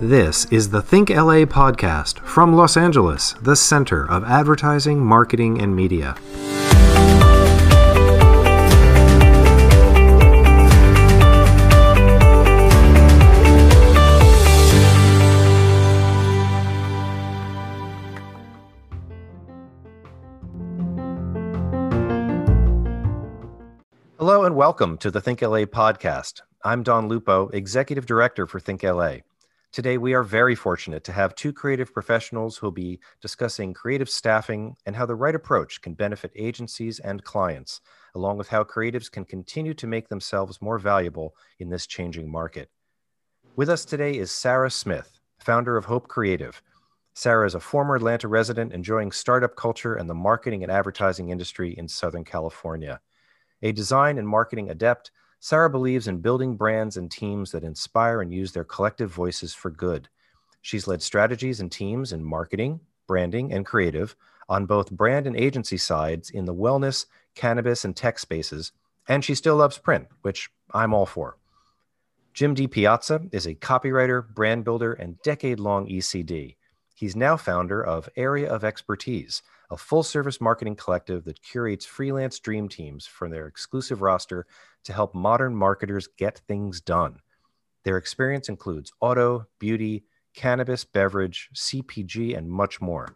This is the Think LA podcast from Los Angeles, the center of advertising, marketing, and media. Welcome to the Think LA podcast. I'm Don Lupo, Executive Director for Think LA. Today, we are very fortunate to have two creative professionals who'll be discussing creative staffing and how the right approach can benefit agencies and clients, along with how creatives can continue to make themselves more valuable in this changing market. With us today is Sarah Smith, founder of Hope Creative. Sarah is a former Atlanta resident enjoying startup culture and the marketing and advertising industry in Southern California. A design and marketing adept, Sarah believes in building brands and teams that inspire and use their collective voices for good. She's led strategies and teams in marketing, branding, and creative on both brand and agency sides in the wellness, cannabis, and tech spaces, and she still loves print, which I'm all for. Jim D. Piazza is a copywriter, brand builder, and decade long ECD. He's now founder of Area of Expertise, a full service marketing collective that curates freelance dream teams from their exclusive roster to help modern marketers get things done. Their experience includes auto, beauty, cannabis, beverage, CPG, and much more.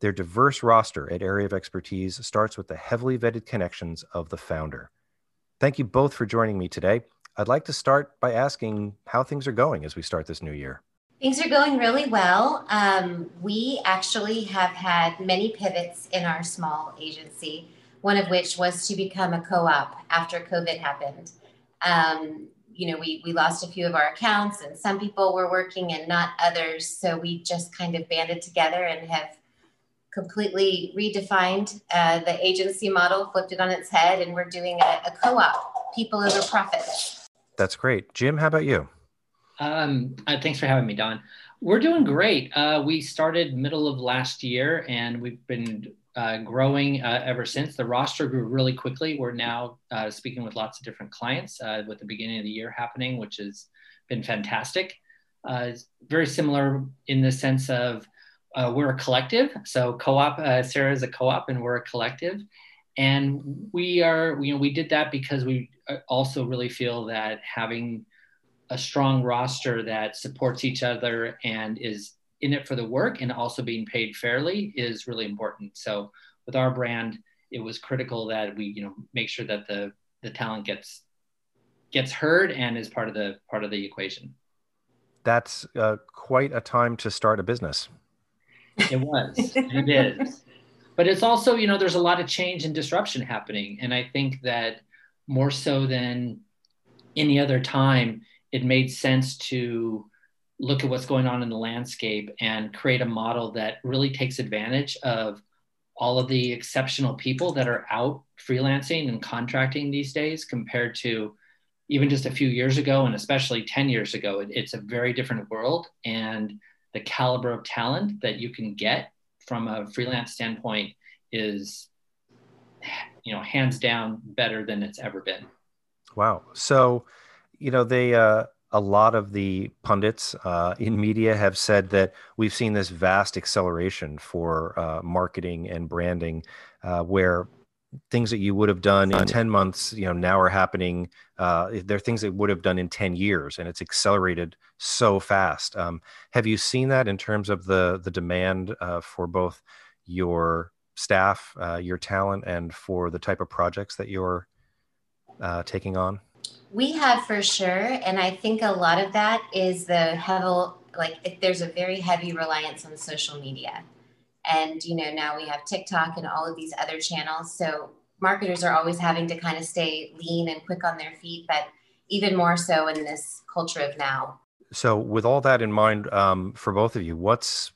Their diverse roster at Area of Expertise starts with the heavily vetted connections of the founder. Thank you both for joining me today. I'd like to start by asking how things are going as we start this new year. Things are going really well. Um, we actually have had many pivots in our small agency, one of which was to become a co op after COVID happened. Um, you know, we, we lost a few of our accounts, and some people were working and not others. So we just kind of banded together and have completely redefined uh, the agency model, flipped it on its head, and we're doing a, a co op, people over profit. That's great. Jim, how about you? Um, uh, thanks for having me, Don. We're doing great. Uh, we started middle of last year, and we've been uh, growing uh, ever since. The roster grew really quickly. We're now uh, speaking with lots of different clients uh, with the beginning of the year happening, which has been fantastic. very similar in the sense of we're a collective. So co-op, Sarah is a co-op, and we're a collective. And we are, you know, we did that because we also really feel that having a strong roster that supports each other and is in it for the work and also being paid fairly is really important. So with our brand, it was critical that we, you know, make sure that the the talent gets gets heard and is part of the part of the equation. That's uh, quite a time to start a business. It was. it is. But it's also, you know, there's a lot of change and disruption happening, and I think that more so than any other time, it made sense to look at what's going on in the landscape and create a model that really takes advantage of all of the exceptional people that are out freelancing and contracting these days compared to even just a few years ago and especially 10 years ago. It, it's a very different world and the caliber of talent that you can get from a freelance standpoint is you know hands down better than it's ever been. Wow. So you know, they uh, a lot of the pundits uh, in media have said that we've seen this vast acceleration for uh, marketing and branding, uh, where things that you would have done in 10 months you know now are happening uh, they're things that would have done in 10 years and it's accelerated so fast. Um, have you seen that in terms of the the demand uh, for both your staff uh, your talent and for the type of projects that you're uh, taking on we have for sure, and I think a lot of that is the heavy, like there's a very heavy reliance on social media, and you know now we have TikTok and all of these other channels. So marketers are always having to kind of stay lean and quick on their feet, but even more so in this culture of now. So, with all that in mind, um, for both of you, what's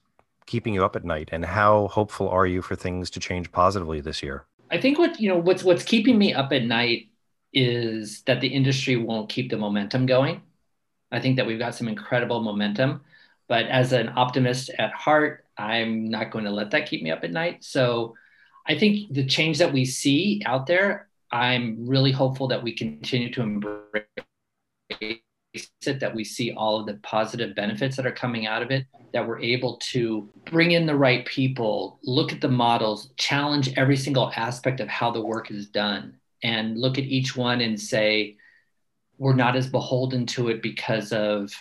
keeping you up at night, and how hopeful are you for things to change positively this year? I think what you know what's what's keeping me up at night is that the industry won't keep the momentum going. I think that we've got some incredible momentum, but as an optimist at heart, I'm not going to let that keep me up at night. So I think the change that we see out there I'm really hopeful that we continue to embrace it, that we see all of the positive benefits that are coming out of it, that we're able to bring in the right people, look at the models, challenge every single aspect of how the work is done, and look at each one and say, we're not as beholden to it because of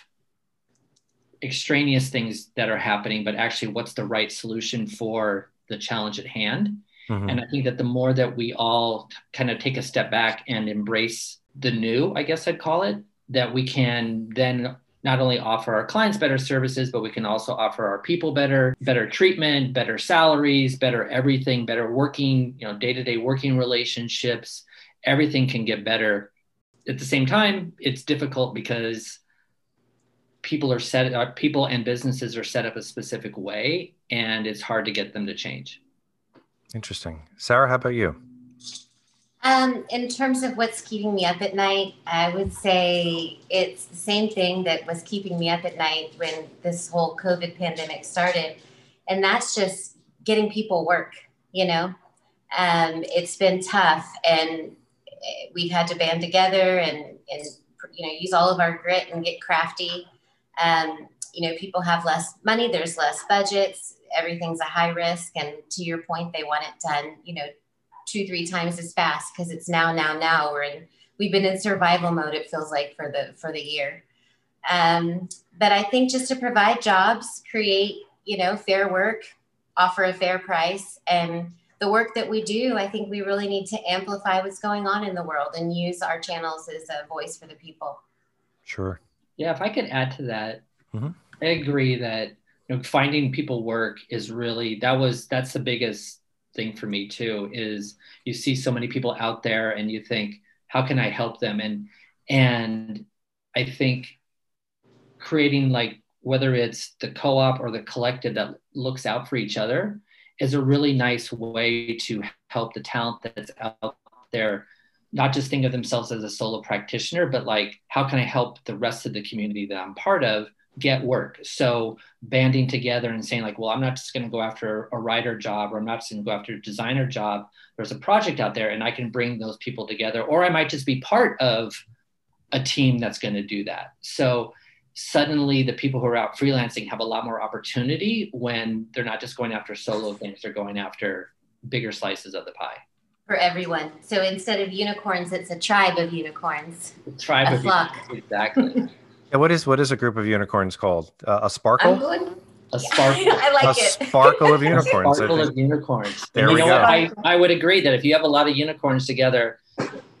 extraneous things that are happening, but actually, what's the right solution for the challenge at hand? Mm-hmm. And I think that the more that we all kind of take a step back and embrace the new, I guess I'd call it, that we can then not only offer our clients better services, but we can also offer our people better, better treatment, better salaries, better everything, better working, you know, day-to-day working relationships. Everything can get better. At the same time, it's difficult because people are set uh, people and businesses are set up a specific way and it's hard to get them to change. Interesting. Sarah, how about you? Um, in terms of what's keeping me up at night, I would say it's the same thing that was keeping me up at night when this whole COVID pandemic started. And that's just getting people work, you know? Um, it's been tough and we've had to band together and, and, you know, use all of our grit and get crafty. Um, you know, people have less money, there's less budgets, everything's a high risk. And to your point, they want it done, you know, two, three times as fast because it's now, now, now. We're in, we've been in survival mode, it feels like for the, for the year. Um, but I think just to provide jobs, create, you know, fair work, offer a fair price and the work that we do, I think we really need to amplify what's going on in the world and use our channels as a voice for the people. Sure. Yeah, if I could add to that, mm-hmm. I agree that you know, finding people work is really that was that's the biggest thing for me too is you see so many people out there and you think how can i help them and and i think creating like whether it's the co-op or the collective that looks out for each other is a really nice way to help the talent that's out there not just think of themselves as a solo practitioner but like how can i help the rest of the community that i'm part of get work. So banding together and saying like, well, I'm not just going to go after a writer job or I'm not just going to go after a designer job. There's a project out there and I can bring those people together, or I might just be part of a team that's going to do that. So suddenly the people who are out freelancing have a lot more opportunity when they're not just going after solo things, they're going after bigger slices of the pie. For everyone. So instead of unicorns, it's a tribe of unicorns. A tribe a of flock. unicorns. Exactly. Yeah, what is what is a group of unicorns called? Uh, a sparkle? Going, a sparkle. I like a it. sparkle of unicorns. a sparkle of unicorns. There and we go. I, I would agree that if you have a lot of unicorns together,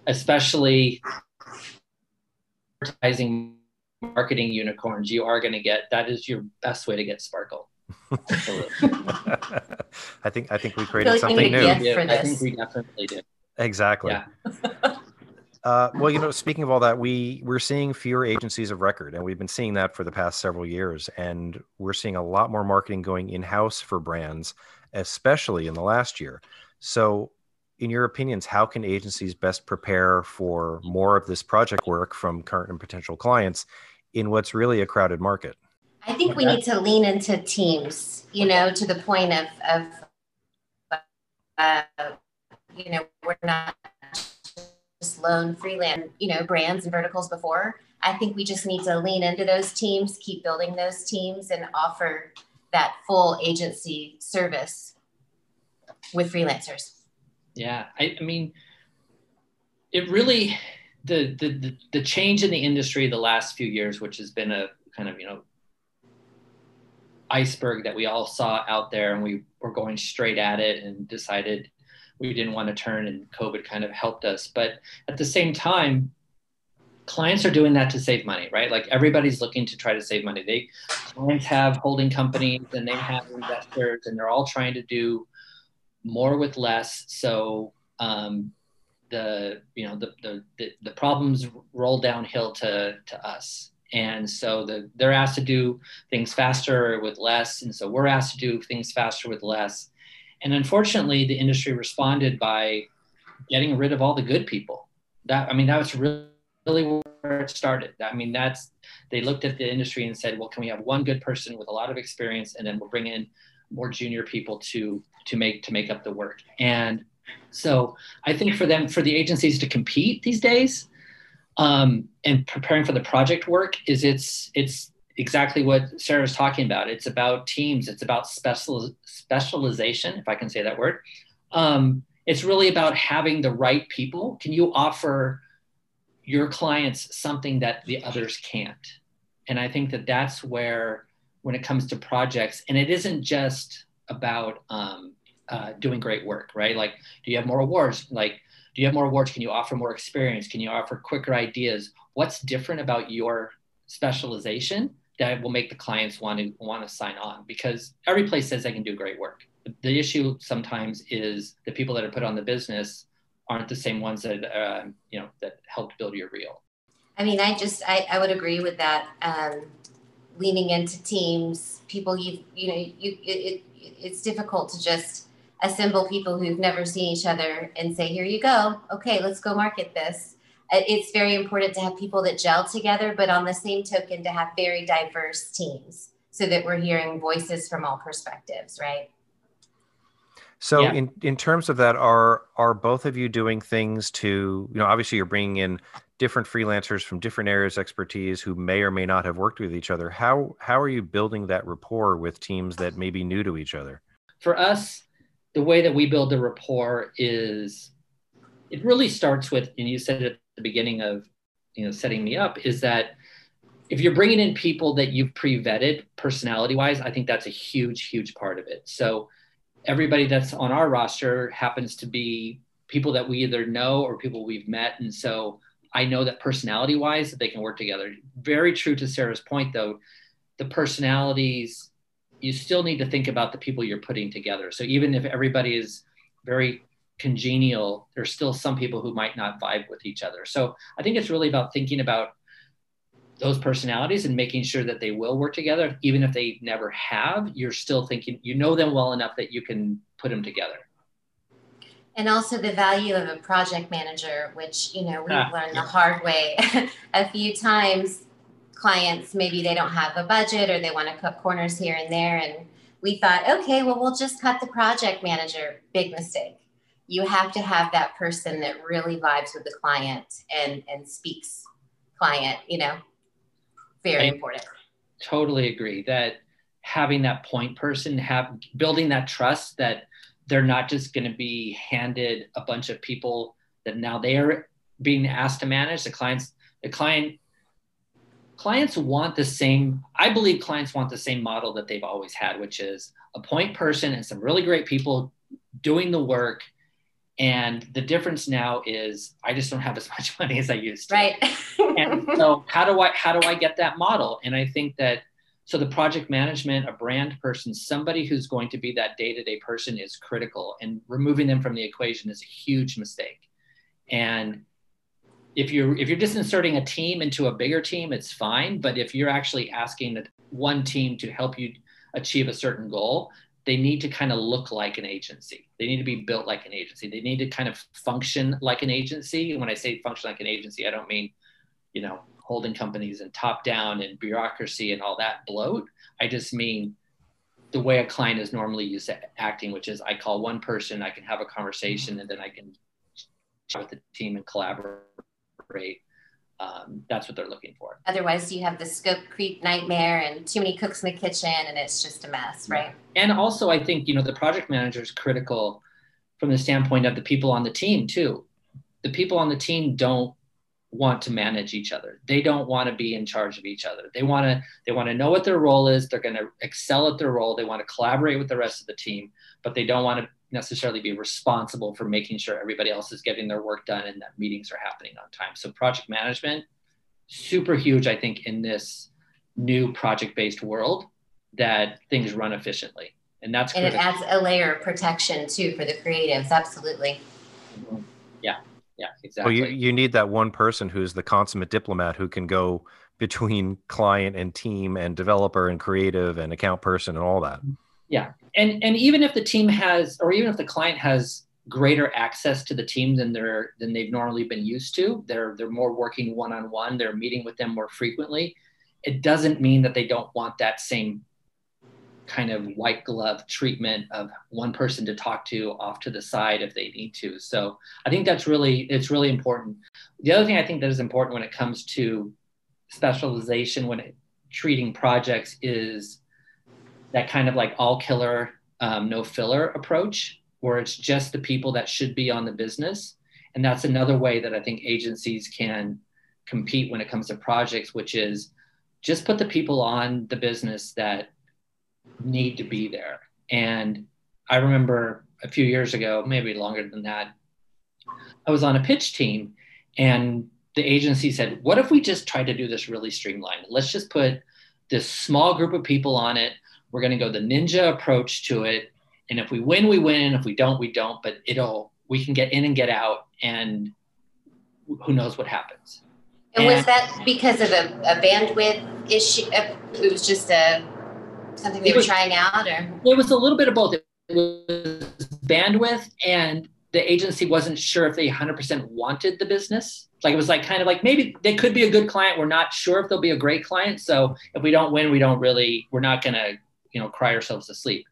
especially advertising marketing unicorns, you are going to get that is your best way to get sparkle. I think I think we created something new. I think we definitely did. Exactly. Yeah. Uh, well, you know, speaking of all that, we we're seeing fewer agencies of record, and we've been seeing that for the past several years. And we're seeing a lot more marketing going in house for brands, especially in the last year. So, in your opinions, how can agencies best prepare for more of this project work from current and potential clients in what's really a crowded market? I think we need to lean into teams. You know, to the point of of uh, you know, we're not just lone freelance, you know, brands and verticals before. I think we just need to lean into those teams, keep building those teams, and offer that full agency service with freelancers. Yeah, I, I mean, it really the, the the change in the industry the last few years, which has been a kind of you know iceberg that we all saw out there, and we were going straight at it and decided we didn't want to turn and covid kind of helped us. But at the same time clients are doing that to save money right? Like everybody's looking to try to save money. They clients have holding companies and they have investors and they're all trying to do more with less. So um, the you know the, the, the the problems roll downhill to to us and so the, they're asked to do things faster with less and so we're asked to do things faster with less and unfortunately, the industry responded by getting rid of all the good people. That I mean, that was really, really where it started. I mean, that's they looked at the industry and said, well, can we have one good person with a lot of experience, and then we'll bring in more junior people to to make to make up the work. And So I think for them, for the agencies to compete these days, um, and preparing for the project work is it's it's exactly what Sarah's talking about. It's about teams. It's about special specialization, if I can say that word. Um, it's really about having the right people. Can you offer your clients something that the others can't? And I think that that's where, when it comes to projects, and it isn't just about um, uh, doing great work, right? Like, do you have more awards? Like, do you have more awards? Can you offer more experience? Can you offer quicker ideas? What's different about your specialization that will make the clients want to want to sign on? Because every place says they can do great work. The issue sometimes is the people that are put on the business aren't the same ones that uh, you know that helped build your reel. I mean, I just I, I would agree with that. Um, leaning into teams, people you you know you it, it it's difficult to just assemble people who've never seen each other and say, here you go. Okay, let's go market this. Uh, it's very important to have people that gel together, but on the same token, to have very diverse teams so that we're hearing voices from all perspectives, right? So yeah. in, in terms of that, are are both of you doing things to, you know, obviously you're bringing in different freelancers from different areas of expertise who may or may not have worked with each other. How how are you building that rapport with teams that may be new to each other? For us, the way that we build the rapport is it really starts with and you said at the beginning of you know setting me up is that if you're bringing in people that you've pre-vetted personality wise i think that's a huge huge part of it. So everybody that's on our roster happens to be people that we either know or people we've met. And so i know that personality wise that they can work together. Very true to sarah's point though the personalities you still need to think about the people you're putting together. So even if everybody is very congenial, there's still some people who might not vibe with each other. So I think it's really about thinking about those personalities and making sure that they will work together, even if they never have. You're still thinking you know them well enough that you can put them together. And also the value of a project manager, which you know we've ah, learned yeah. the hard way a few times clients maybe they don't have a budget or they want to cut corners here and there and we thought okay well we'll just cut the project manager. Big mistake. You have to have that person that really vibes with the client and and speaks client you know? Very I important. totally agree that having that point person have building that trust that they're not just going to be handed a bunch of people that now they are being asked to manage. The clients the client clients want the same i believe clients want the same model that they've always had which is a point person and some really great people doing the work. And the difference now is i just don't have as much money as i used to. Right. And so how do i how do i get that model? And i think that so the project management a brand person somebody who's going to be that day-to-day person is critical and removing them from the equation is a huge mistake. And if you're if you're just inserting a team into a bigger team it's fine. But if you're actually asking that one team to help you achieve a certain goal they need to kind of look like an agency. They need to be built like an agency. They need to kind of function like an agency. And when i say function like an agency i don't mean you know holding companies and top down and bureaucracy and all that bloat. I just mean the way a client is normally used to acting which is i call one person i can have a conversation and then i can chat with the team and collaborate great. Um, that's what they're looking for. Otherwise, you have the scope creep nightmare and too many cooks in the kitchen, and it's just a mess, right? And also, I think you know the project manager is critical from the standpoint of the people on the team too. The people on the team don't want to manage each other. They don't want to be in charge of each other. They want to they want to know what their role is. They're going to excel at their role. They want to collaborate with the rest of the team, but they don't want to necessarily be responsible for making sure everybody else is getting their work done and that meetings are happening on time. So project management, super huge, I think, in this new project-based world that things run efficiently. And that's and critical. it adds a layer of protection too for the creatives. Absolutely. Mm-hmm. Yeah. Yeah, exactly. Well, you, you need that one person who's the consummate diplomat who can go between client and team and developer and creative and account person and all that. Yeah, and and even if the team has, or even if the client has greater access to the team than they're than they've normally been used to, they're they're more working one on one. They're meeting with them more frequently. It doesn't mean that they don't want that same kind of white glove treatment of one person to talk to off to the side if they need to. So I think that's really it's really important. The other thing I think that is important when it comes to specialization when it, treating projects is that kind of like all killer um, no filler approach where it's just the people that should be on the business and that's another way that i think agencies can compete when it comes to projects which is just put the people on the business that need to be there. And I remember a few years ago, maybe longer than that, I was on a pitch team and the agency said, What if we just try to do this really streamlined? Let's just put this small group of people on it. We're going to go the ninja approach to it. And if we win, we win. If we don't, we don't. But it'll, we can get in and get out. And who knows what happens. And, and was that because of a, a bandwidth issue? Uh, it was just a something they were trying out, or it was a little bit of both. It was bandwidth, and the agency wasn't sure if they 100% wanted the business. Like it was like kind of like maybe they could be a good client. We're not sure if they'll be a great client. So if we don't win, we don't really. We're not gonna you know cry ourselves to sleep.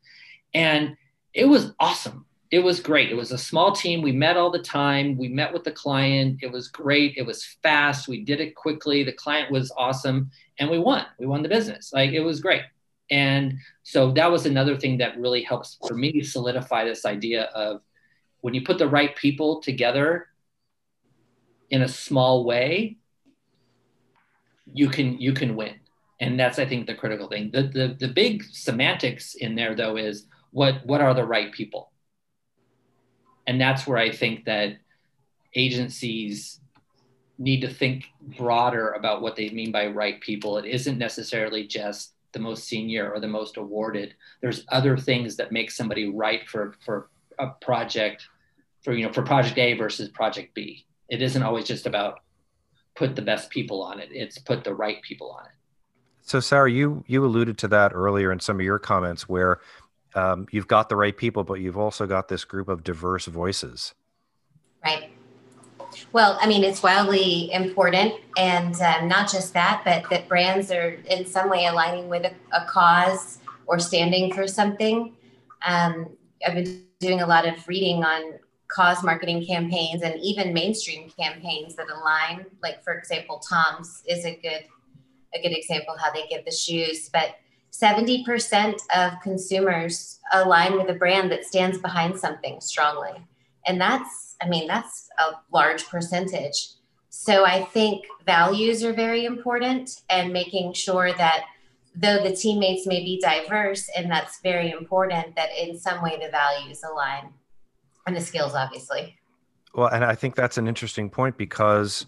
And it was awesome. It was great. It was a small team. We met all the time. We met with the client. It was great. It was fast. We did it quickly. The client was awesome, and we won. We won the business. Like it was great. And so that was another thing that really helps for me solidify this idea of when you put the right people together in a small way, you can you can win. And that's I think the critical thing. The the, the big semantics in there though is what what are the right people? And that's where I think that agencies need to think broader about what they mean by right people. It isn't necessarily just the most senior or the most awarded. There's other things that make somebody right for for a project, for you know, for project A versus project B. It isn't always just about put the best people on it. It's put the right people on it. So, Sarah, you you alluded to that earlier in some of your comments, where um, you've got the right people, but you've also got this group of diverse voices. Right. Well, I mean, it's wildly important, and um, not just that, but that brands are in some way aligning with a, a cause or standing for something. Um, I've been doing a lot of reading on cause marketing campaigns and even mainstream campaigns that align. Like, for example, Tom's is a good a good example how they give the shoes, but 70% of consumers align with a brand that stands behind something strongly. And that's I mean, that's a large percentage. So I think values are very important and making sure that though the teammates may be diverse, and that's very important, that in some way the values align and the skills, obviously. Well, and I think that's an interesting point because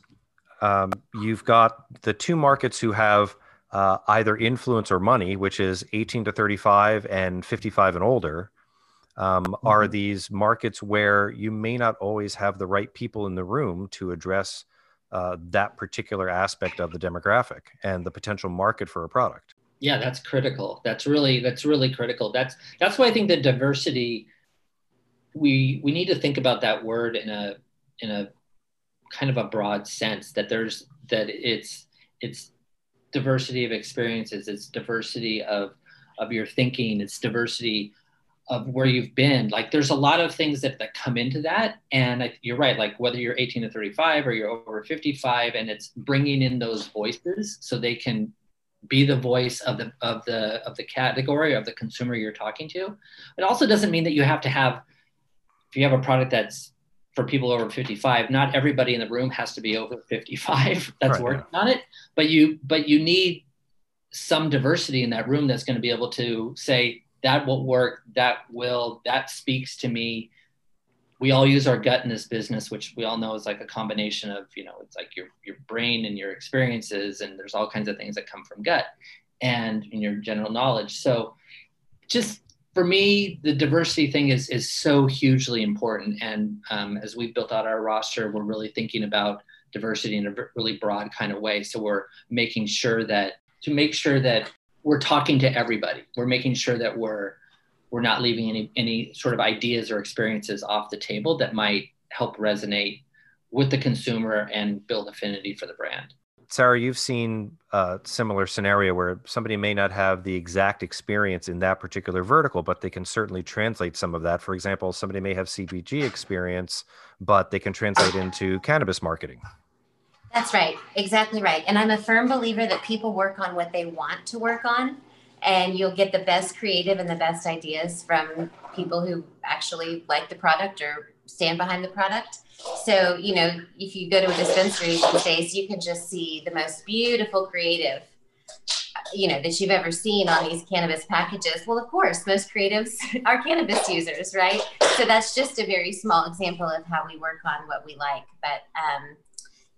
um, you've got the two markets who have uh, either influence or money, which is 18 to 35 and 55 and older um, mm-hmm. are these markets where you may not always have the right people in the room to address uh, that particular aspect of the demographic and the potential market for a product. Yeah that's critical. That's really that's really critical. That's that's why i think the diversity we we need to think about that word in a in a kind of a broad sense that there's that it's it's diversity of experiences it's diversity of of your thinking it's diversity of where you've been. Like there's a lot of things that, that come into that. And you're right like whether you're 18 to 35 or you're over 55 and it's bringing in those voices so they can be the voice of the of the of the category of the consumer you're talking to. It also doesn't mean that you have to have if you have a product that's for people over 55 not everybody in the room has to be over 55 that's right, working yeah. on it. But you but you need some diversity in that room that's going to be able to say that will work that will that speaks to me. We all use our gut in this business which we all know is like a combination of you know it's like your your brain and your experiences and there's all kinds of things that come from gut and in your general knowledge. So just for me the diversity thing is is so hugely important and um, as we've built out our roster we're really thinking about diversity in a really broad kind of way so we're making sure that to make sure that we're talking to everybody. We're making sure that we're we're not leaving any any sort of ideas or experiences off the table that might help resonate with the consumer and build affinity for the brand. Sarah, you've seen a similar scenario where somebody may not have the exact experience in that particular vertical, but they can certainly translate some of that. For example, somebody may have CPG experience, but they can translate into cannabis marketing. That's right, exactly right. And I'm a firm believer that people work on what they want to work on, and you'll get the best creative and the best ideas from people who actually like the product or stand behind the product. So, you know, if you go to a dispensary these days, you can just see the most beautiful creative, you know, that you've ever seen on these cannabis packages. Well, of course, most creatives are cannabis users, right? So that's just a very small example of how we work on what we like. But um,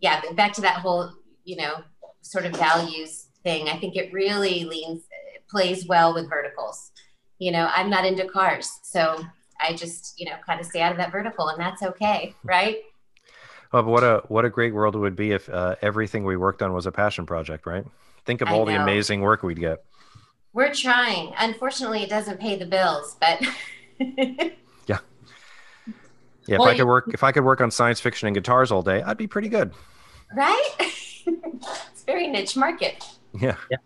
yeah, back to that whole, you know, sort of values thing. I think it really leans plays well with verticals. You know, I'm not into cars, so I just, you know, kind of stay out of that vertical, and that's okay, right? Well, what a what a great world it would be if uh, everything we worked on was a passion project, right? Think of all the amazing work we'd get. We're trying. Unfortunately, it doesn't pay the bills, but yeah, yeah. Well, if I could work, if I could work on science fiction and guitars all day, I'd be pretty good. Right? it's very niche market. Yeah. Yeah.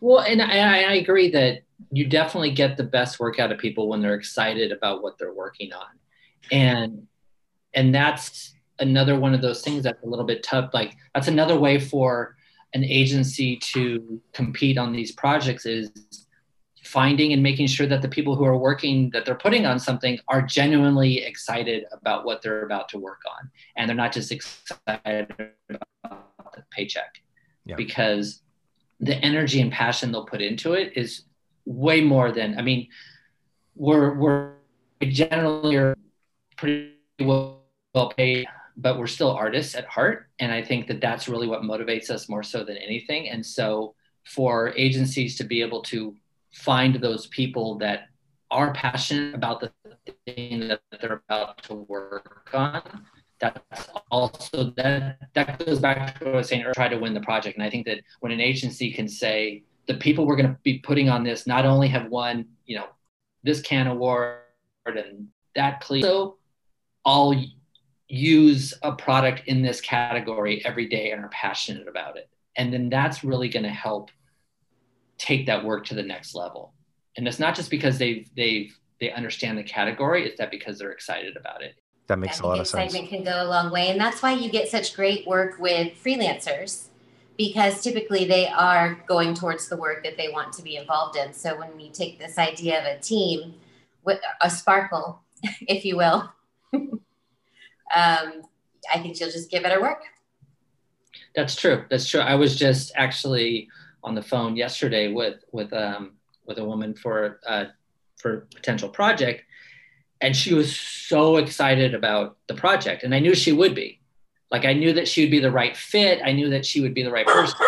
Well, and I, I agree that you definitely get the best work out of people when they're excited about what they're working on. And and that's another one of those things that's a little bit tough like that's another way for an agency to compete on these projects is finding and making sure that the people who are working that they're putting on something are genuinely excited about what they're about to work on. And they're not just excited about the paycheck. Yeah. because the energy and passion they'll put into it is way more than I mean, we're we're generally are pretty well, well paid, but we're still artists at heart, and I think that that's really what motivates us more so than anything. And so, for agencies to be able to find those people that are passionate about the thing that they're about to work on that's also that that goes back to what I was saying earlier, try to win the project. And I think that when an agency can say, the people we're going to be putting on this not only have won, you know, this Cannes award and that clean, so all use a product in this category every day and are passionate about it. And then that's really going to help take that work to the next level. And it's not just because they've they've they understand the category, it's that because they're excited about it. That makes a lot of sense. Excitement can go a long way. And that's why you get such great work with freelancers because typically they are going towards the work that they want to be involved in. So when we take this idea of a team with a sparkle, if you will, um, I think you'll just get better work. That's true. That's true. I was just actually on the phone yesterday with with um, with a woman for uh, for potential project, and she was so excited about the project, and I knew she would be like I knew that she would be the right fit. I knew that she would be the right person.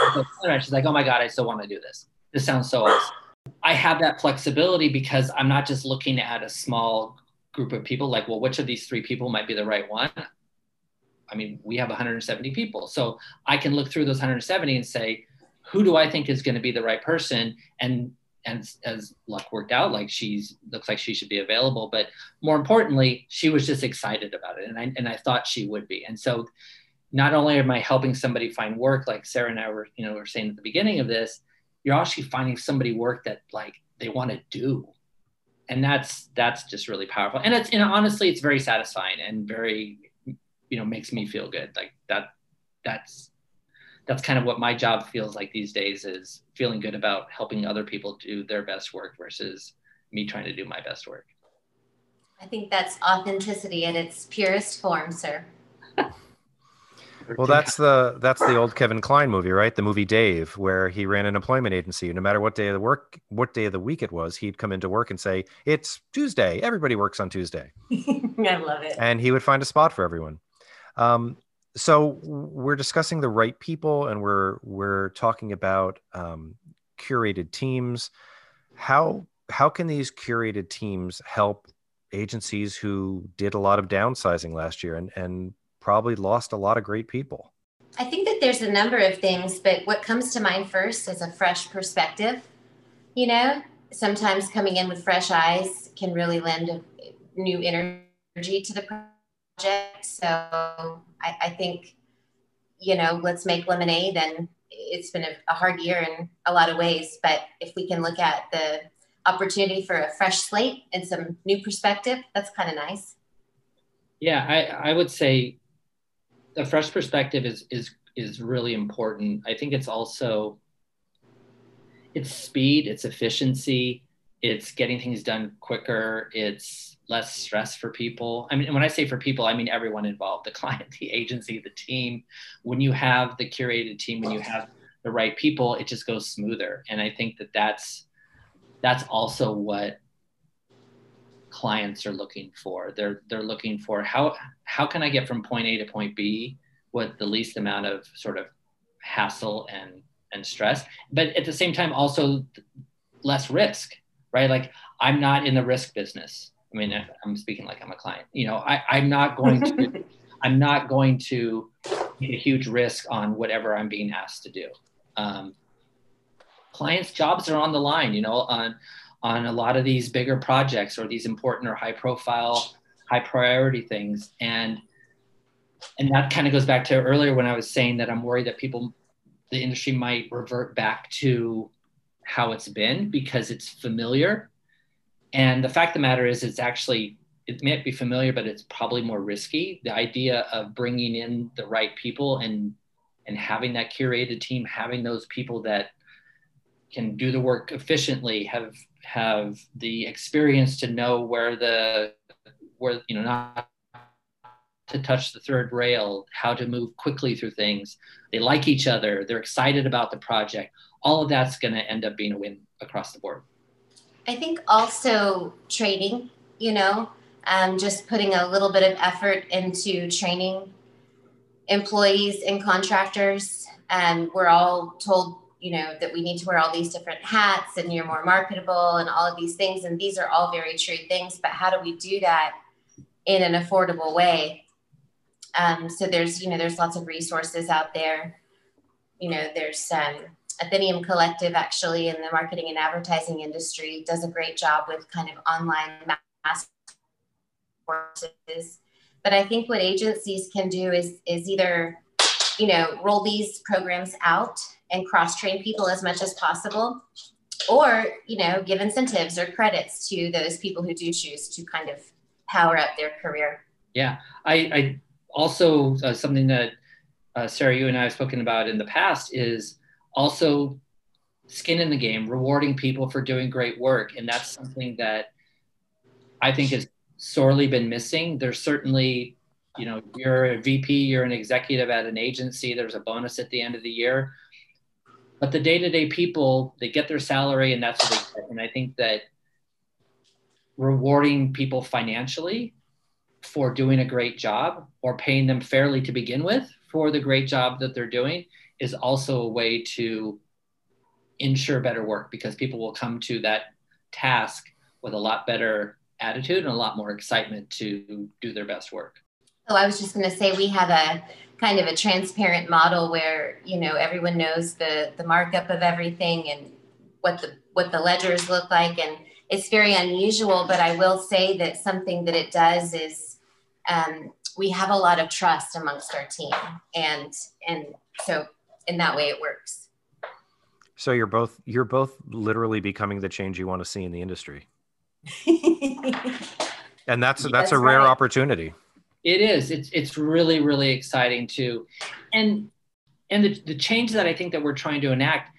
she's like, oh my God, I still want to do this. This sounds so awesome. I have that flexibility because I'm not just looking at a small group of people like, well, which of these three people might be the right one? I mean, we have 170 people. So I can look through those 170 and say, who do I think is going to be the right person? And and as luck worked out, like she's looks like she should be available. But more importantly, she was just excited about it, and I and I thought she would be. And so, not only am I helping somebody find work, like Sarah and I were, you know, were saying at the beginning of this, you're actually finding somebody work that like they want to do, and that's that's just really powerful. And it's and honestly, it's very satisfying and very, you know, makes me feel good. Like that, that's that's kind of what my job feels like these days is feeling good about helping other people do their best work versus me trying to do my best work. I think that's authenticity in its purest form, sir. well, that's the that's the old Kevin Kline movie, right? The movie Dave, where he ran an employment agency. No matter what day of the work, what day of the week it was, he'd come into work and say, "It's Tuesday. Everybody works on Tuesday." I love it. And he would find a spot for everyone. Um, so we're discussing the right people and we're we're talking about um, curated teams. How how can these curated teams help agencies who did a lot of downsizing last year and and probably lost a lot of great people? I think that there's a number of things but what comes to mind first is a fresh perspective. You know sometimes coming in with fresh eyes can really lend a new energy to the project. So I, I think you know, let's make lemonade. And it's been a, a hard year in a lot of ways. But if we can look at the opportunity for a fresh slate and some new perspective, that's kind of nice. Yeah, I, I would say the fresh perspective is is is really important. I think it's also it's speed, it's efficiency, it's getting things done quicker, it's less stress for people. I mean, when I say for people, I mean everyone involved, the client, the agency, the team. When you have the curated team, when you have the right people, it just goes smoother. And I think that that's that's also what clients are looking for. They're they're looking for how how can I get from point A to point B with the least amount of sort of hassle and and stress, but at the same time also less risk, right? Like I'm not in the risk business. I mean, I'm speaking like I'm a client. You know, I, I'm not going to I'm not going to take a huge risk on whatever I'm being asked to do. Um, clients' jobs are on the line, you know, on on a lot of these bigger projects or these important or high profile, high priority things. And and that kind of goes back to earlier when I was saying that I'm worried that people the industry might revert back to how it's been because it's familiar. And the fact of the matter is it's actually it may be familiar, but it's probably more risky. The idea of bringing in the right people and and having that curated team, having those people that can do the work efficiently, have have the experience to know where the where you know not to touch the third rail, how to move quickly through things. They like each other. They're excited about the project. All of that's going to end up being a win across the board. I think also training, you know, um, just putting a little bit of effort into training employees and contractors. And we're all told you know that we need to wear all these different hats and you're more marketable and all of these things and these are all very true things but how do we do that in an affordable way um, so there's you know there's lots of resources out there you know there's um, athenium collective actually in the marketing and advertising industry does a great job with kind of online mass courses. But i think what agencies can do is is either you know roll these programs out and cross train people as much as possible or you know give incentives or credits to those people who do choose to kind of power up their career. Yeah i, I also uh, something that uh, sarah you and i have spoken about in the past is also skin in the game rewarding people for doing great work. And that's something that i think has sorely been missing. There's certainly you know you're a vp you're an executive at an agency there's a bonus at the end of the year. But the day-to-day people they get their salary and that's what they get. And i think that rewarding people financially for doing a great job or paying them fairly to begin with for the great job that they're doing is also a way to ensure better work because people will come to that task with a lot better attitude and a lot more excitement to do their best work. Oh, I was just going to say we have a kind of a transparent model where you know everyone knows the the markup of everything and what the what the ledgers look like and it's very unusual but i will say that something that it does is um, we have a lot of trust amongst our team and and so in that way it works so you're both you're both literally becoming the change you want to see in the industry and that's that's, that's a rare right. opportunity it is. It's it's really really exciting too, and and the the change that I think that we're trying to enact.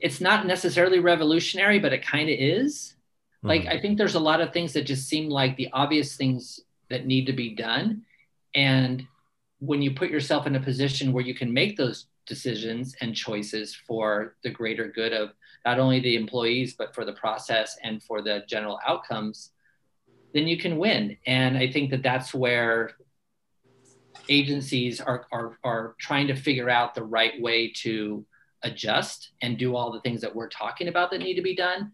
It's not necessarily revolutionary, but it kind of is. Mm-hmm. Like I think there's a lot of things that just seem like the obvious things that need to be done, and when you put yourself in a position where you can make those decisions and choices for the greater good of not only the employees but for the process and for the general outcomes then you can win. And I think that that's where agencies are, are, are trying to figure out the right way to adjust and do all the things that we're talking about that need to be done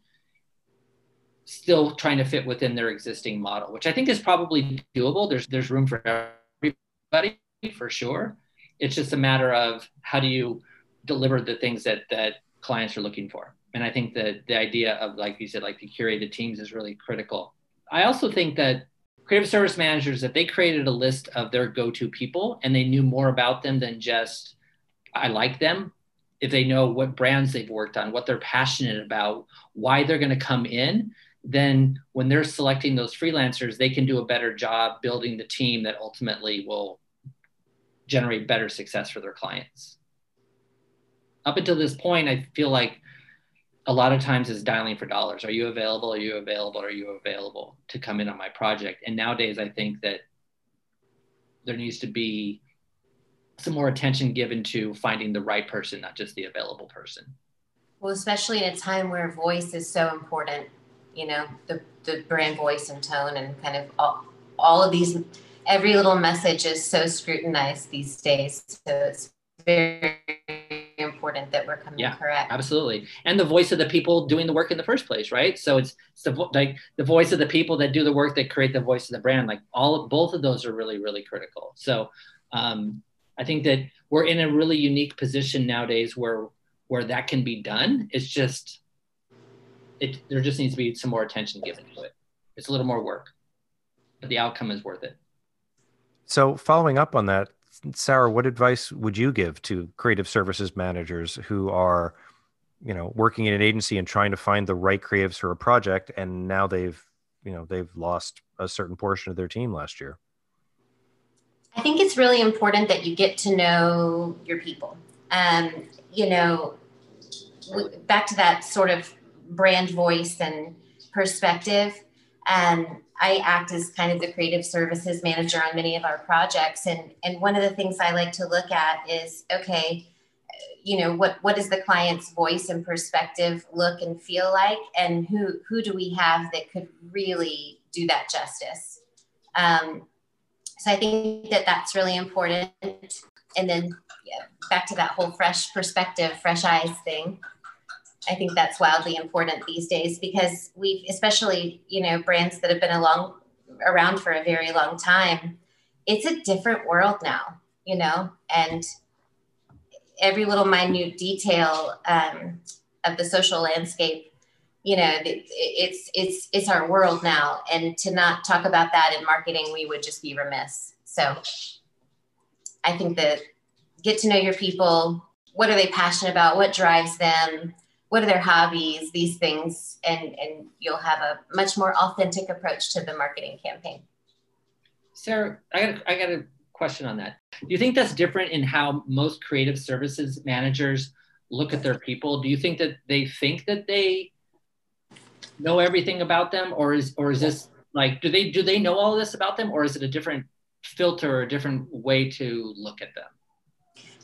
still trying to fit within their existing model which i think is probably doable there's there's room for everybody for sure it's just a matter of how do you deliver the things that that clients are looking for and i think that the idea of like you said like the curated teams is really critical I also think that creative service managers that they created a list of their go-to people and they knew more about them than just I like them. If they know what brands they've worked on, what they're passionate about, why they're going to come in, then when they're selecting those freelancers, they can do a better job building the team that ultimately will generate better success for their clients. Up until this point, I feel like a lot of times is dialing for dollars. Are you available? Are you available? Are you available to come in on my project? And nowadays, I think that there needs to be some more attention given to finding the right person, not just the available person. Well, especially in a time where voice is so important, you know, the, the brand voice and tone and kind of all, all of these, every little message is so scrutinized these days. So it's very important that we're coming yeah, correct. Absolutely. And the voice of the people doing the work in the first place, right? So it's, it's the, like the voice of the people that do the work that create the voice of the brand. Like all both of those are really, really critical. So um, I think that we're in a really unique position nowadays where where that can be done. It's just it there just needs to be some more attention given to it. It's a little more work, but the outcome is worth it. So following up on that, Sarah, what advice would you give to creative services managers who are, you know, working in an agency and trying to find the right creatives for a project and now they've, you know, they've lost a certain portion of their team last year? I think it's really important that you get to know your people. Um, you know, back to that sort of brand voice and perspective. And I act as kind of the creative services manager on many of our projects. And, and one of the things I like to look at is okay, you know, what, what does the client's voice and perspective look and feel like? And who, who do we have that could really do that justice? Um, so I think that that's really important. And then yeah, back to that whole fresh perspective, fresh eyes thing. I think that's wildly important these days because we've, especially you know, brands that have been along around for a very long time. It's a different world now, you know, and every little minute detail um, of the social landscape you know it's it's it's our world now. And to not talk about that in marketing we would just be remiss. So i think that get to know your people what are they passionate about? What drives them what are their hobbies these things and and you'll have a much more authentic approach to the marketing campaign. Sarah i got i got a question on that. Do you think that's different in how most creative services managers look at their people? Do you think that they think that they know everything about them or is or is this like do they do they know all this about them or is it a different filter or a different way to look at them?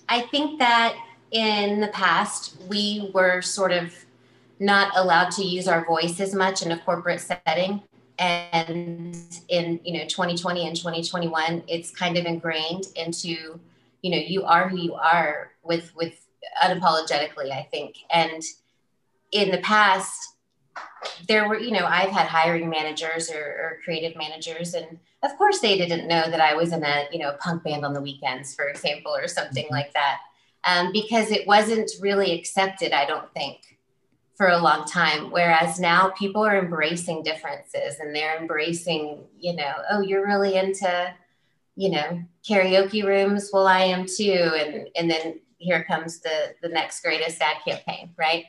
I think that in the past we were sort of not allowed to use our voice as much in a corporate setting. And in you know 2020 and 2021 it's kind of ingrained into you know you are who you are with with unapologetically i think. And in the past there were, you know, I've had hiring managers or, or, creative managers, and of course they didn't know that I was in a, you know, punk band on the weekends, for example, or something mm-hmm. like that, um, because it wasn't really accepted, I don't think, for a long time. Whereas now people are embracing differences and they're embracing, you know, oh, you're really into, you know, karaoke rooms. Well, I am too, and and then here comes the the next greatest ad campaign, right?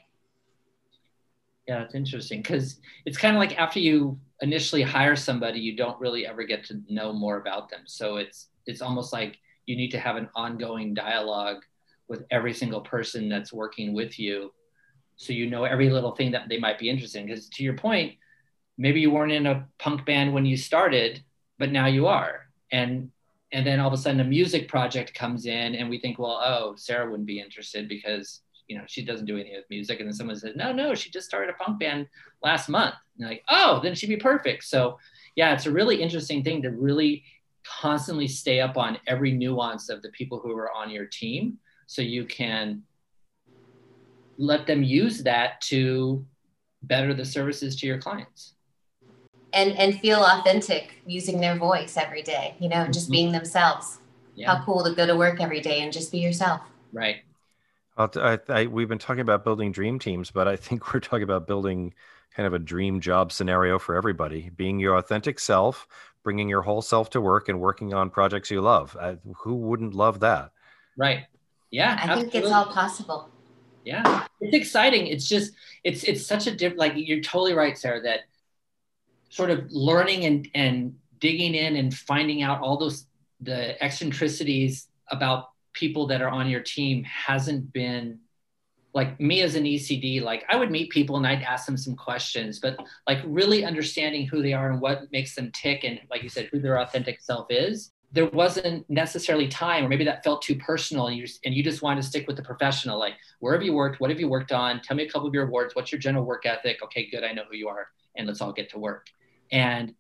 Yeah, it's interesting because it's kind of like after you initially hire somebody, you don't really ever get to know more about them. So it's it's almost like you need to have an ongoing dialogue with every single person that's working with you, so you know every little thing that they might be interested in. Because to your point, maybe you weren't in a punk band when you started, but now you are, and and then all of a sudden a music project comes in, and we think, well, oh, Sarah wouldn't be interested because you know, she doesn't do anything with music. And then someone says, no, no, she just started a punk band last month. And like, oh, then she'd be perfect. So yeah, it's a really interesting thing to really constantly stay up on every nuance of the people who are on your team so you can let them use that to better the services to your clients and and feel authentic using their voice every day you know just mm-hmm. being themselves yeah. how cool to go to work every day and just be yourself right I, I, we've been talking about building dream teams, but I think we're talking about building kind of a dream job scenario for everybody. Being your authentic self, bringing your whole self to work and working on projects you love. I, who wouldn't love that? Right. Yeah. I absolutely. think it's all possible. Yeah. It's exciting. It's just, it's, it's such a different, like you're totally right, Sarah, that sort of learning and, and digging in and finding out all those, the eccentricities about people that are on your team hasn't been like me as an ECD, like I would meet people and I'd ask them some questions, but like really understanding who they are and what makes them tick and like you said, who their authentic self is. There wasn't necessarily time, or maybe that felt too personal, and you just, and you just wanted to stick with the professional. Like, where have you worked? What have you worked on? Tell me a couple of your awards. What's your general work ethic? Okay, good. I know who you are, and let's all get to work. And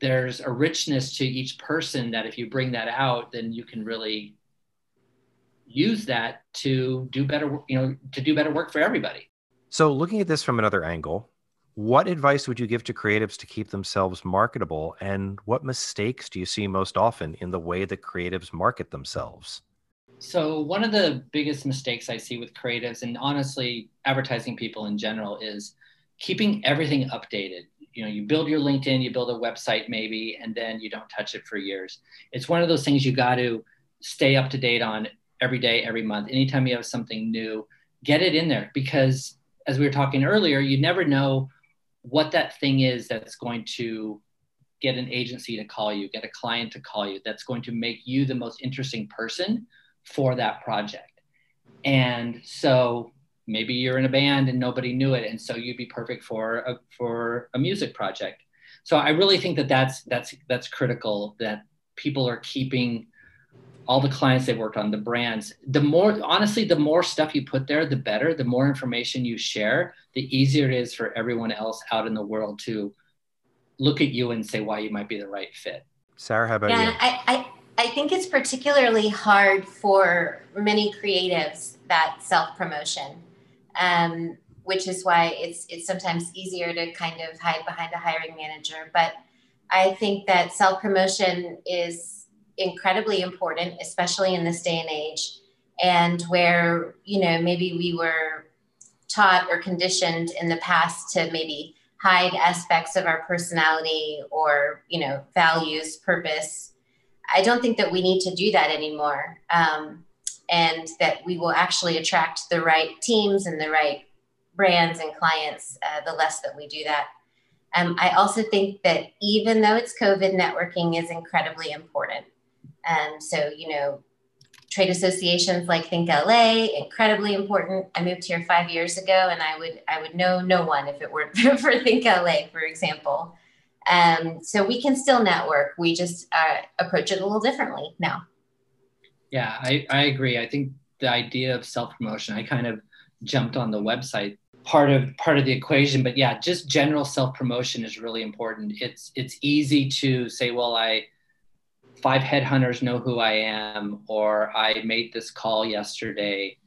there's a richness to each person that if you bring that out, then you can really use that to do better, you know, to do better work for everybody. So, looking at this from another angle, what advice would you give to creatives to keep themselves marketable? And what mistakes do you see most often in the way that creatives market themselves? So, one of the biggest mistakes I see with creatives and honestly advertising people in general is keeping everything updated. You know, you build your LinkedIn, you build a website maybe, and then you don't touch it for years. It's one of those things you got to stay up to date on every day, every month. Anytime you have something new, get it in there because as we were talking earlier, you never know what that thing is that's going to get an agency to call you, get a client to call you, that's going to make you the most interesting person for that project. And so maybe you're in a band and nobody knew it, and so you'd be perfect for a, for a music project. So I really think that that's that's that's critical that people are keeping all the clients they've worked on, the brands. The more, honestly, the more stuff you put there, the better. The more information you share, the easier it is for everyone else out in the world to look at you and say why you might be the right fit. Sarah, how about yeah, you? I, I, I think it's particularly hard for many creatives that self promotion, um, which is why it's it's sometimes easier to kind of hide behind a hiring manager. But I think that self promotion is incredibly important, especially in this day and age, and where, you know, maybe we were taught or conditioned in the past to maybe hide aspects of our personality or, you know, values, purpose. I don't think that we need to do that anymore. Um, and that we will actually attract the right teams and the right brands and clients uh, the less that we do that. Um, I also think that even though it's COVID, networking is incredibly important. And so, you know, trade associations like Think LA, incredibly important. I moved here five years ago, and I would I would know no one if it weren't for Think LA, for example. Um, so we can still network. We just uh, approach it a little differently now. Yeah, I, I agree. I think the idea of self promotion. I kind of jumped on the website part of part of the equation, but yeah, just general self promotion is really important. It's it's easy to say, well, I five headhunters know who I am, or I made this call yesterday.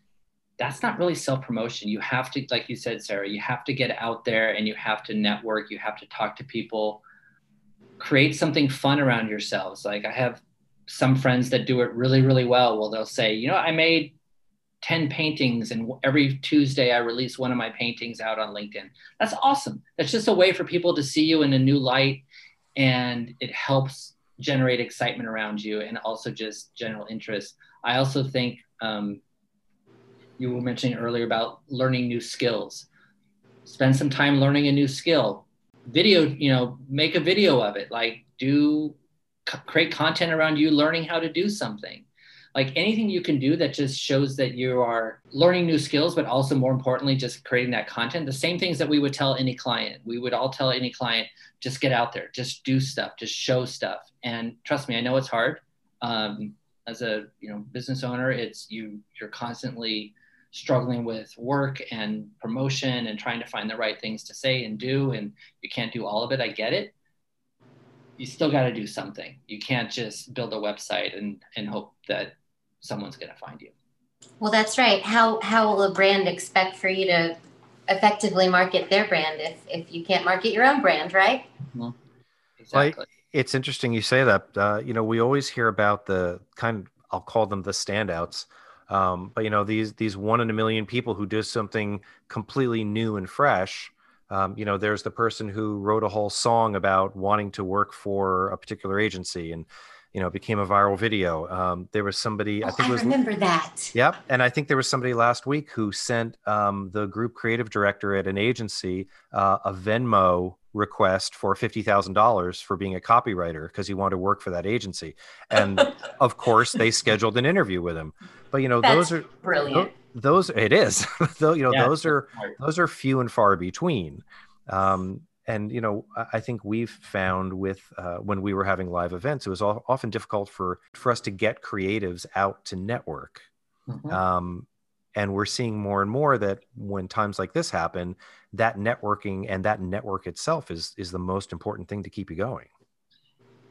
That's not really self promotion. You have to, like you said, Sarah, you have to get out there and you have to network. You have to talk to people, create something fun around yourselves. Like I have some friends that do it really, really well. Well, they'll say, you know, I made 10 paintings and every Tuesday I release one of my paintings out on LinkedIn. That's awesome. That's just a way for people to see you in a new light and it helps generate excitement around you and also just general interest. I also think um, you were mentioning earlier about learning new skills. Spend some time learning a new skill. Video, you know, make a video of it. Like do create content around you learning how to do something like anything you can do that just shows that you are learning new skills, but also more importantly, just creating that content. The same things that we would tell any client. We would all tell any client, just get out there, just do stuff, just show stuff. And trust me, I know it's hard. Um, as a you know business owner, it's you you're constantly struggling with work and promotion and trying to find the right things to say and do, and you can't do all of it. I get it you still got to do something. You can't just build a website and, and hope that someone's going to find you. Well, that's right. How how will a brand expect for you to effectively market their brand if if you can't market your own brand, right? Mm-hmm. Exactly. Well, it's interesting you say that. Uh, you know, we always hear about the kind. Of, I'll call them the standouts. Um, but you know, these these one in a million people who do something completely new and fresh. Um, you know, there's the person who wrote a whole song about wanting to work for a particular agency and you know it became a viral video. Um, there was somebody oh, I think I was remember that. Yep, and I think there was somebody last week who sent um, the group creative director at an agency uh, a Venmo request for fifty thousand dollars for being a copywriter because he wanted to work for that agency, and of course they scheduled an interview with him. But you know That's those are brilliant. Those it is, though you know Yeah, those are those are few and far between. Um, and you know, I- think we've found with uh, when we were having live events, it was often difficult for for us to get creatives out to network. Mhm. Um, and we're seeing more and more that when times like this happen, that networking and that network itself is is the most important thing to keep you going.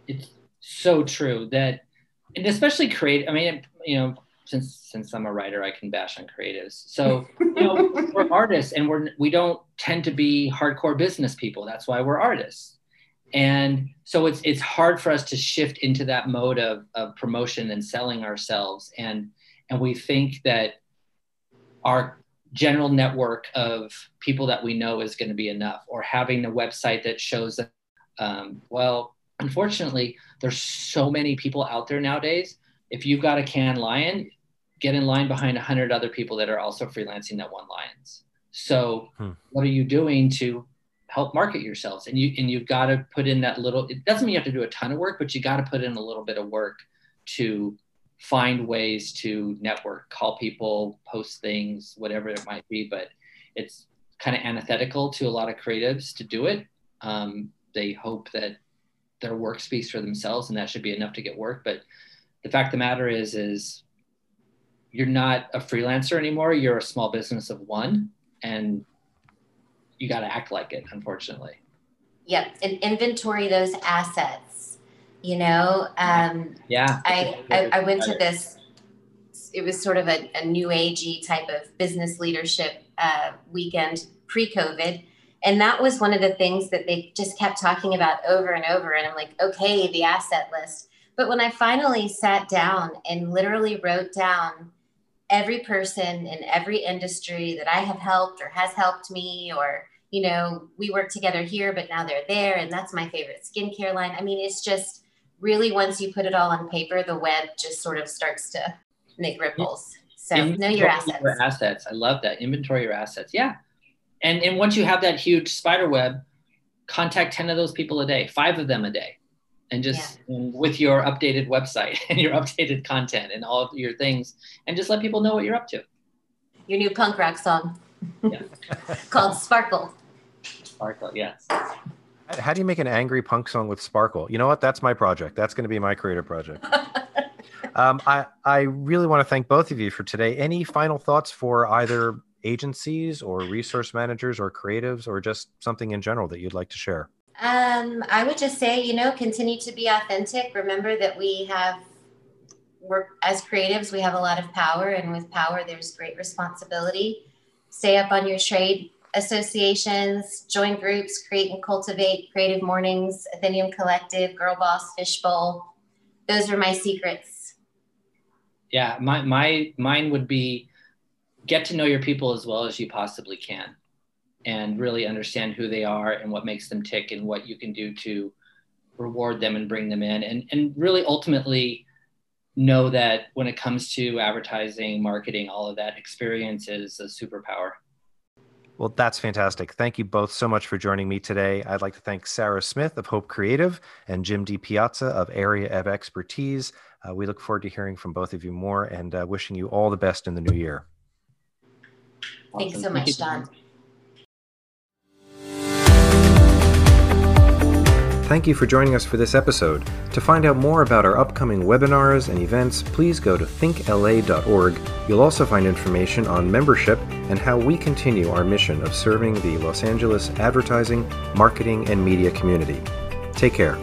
it's so true that and especially create i mean you know since since i'm a writer i can bash on creatives. So you know we're artists and we're we don't tend to be hardcore business people. That's why we're artists. And so it's it's hard for us to shift into that mode of, of promotion and selling ourselves. And and we think that our general network of people that we know is going to be enough or having a website that shows that um, well unfortunately there's so many people out there nowadays. If you've got a Cannes Lion get in line behind 100 other people that are also freelancing that want lions so Hmm. what are you doing to help market yourselves? And you and you've got to put in that little it doesn't mean you have to do a ton of work but you got to put in a little bit of work to find ways to network call people post things whatever it might be but it's kind of antithetical to a lot of creatives to do it. Um, they hope that their work speaks for themselves and that should be enough to get work but the fact of the matter is is you're not a freelancer anymore you're a small business of one and you got to act like it unfortunately Yep, and inventory those assets. You know, um, yeah I, I I went to this. It was sort of a, a new agey type of business leadership uh, weekend pre-COVID, and that was one of the things that they just kept talking about over and over. And I'm like, okay, the asset list. But when I finally sat down and literally wrote down every person in every industry that I have helped or has helped me, or you know, we work together here, but now they're there, and that's my favorite skincare line. I mean, it's just really once you put it all on paper, the web just sort of starts to make ripples. So know your assets. Your assets. I love that. Inventory your assets. Yeah. And and once you have that huge spider web, contact 10 of those people a day, five of them a day. And just and with your updated website and your updated content and all of your things, and just let people know what you're up to. Your new punk rock song Yeah. called Sparkle. Sparkle, yes. How do you make an angry punk song with sparkle? You know what? That's my project. That's going to be my creative project. um, I I really want to thank both of you for today. Any final thoughts for either agencies or resource managers or creatives or just something in general that you'd like to share? Um, I would just say, you know, continue to be authentic. Remember that we have, we're as creatives, we have a lot of power, and with power, there's great responsibility. Stay up on your trade associations, join groups, create and cultivate creative mornings, Athenium Collective, Girl Boss, Fishbowl. Those are my secrets. Yeah, my my mine would be get to know your people as well as you possibly can and really understand who they are and what makes them tick and what you can do to reward them and bring them in and and really ultimately know that when it comes to advertising marketing all of that experience is a superpower Well, that's fantastic. Thank you both so much for joining me today. I'd like to thank Sarah Smith of Hope Creative and Jim D. Piazza of Area of Expertise. Uh, we look forward to hearing from both of you more and uh, wishing you all the best in the new year. Thanks so much, you. Don. Thank you for joining us for this episode. To find out more about our upcoming webinars and events, please go to thinkla.org. You'll also find information on membership and how we continue our mission of serving the Los Angeles advertising, marketing, and media community. Take care.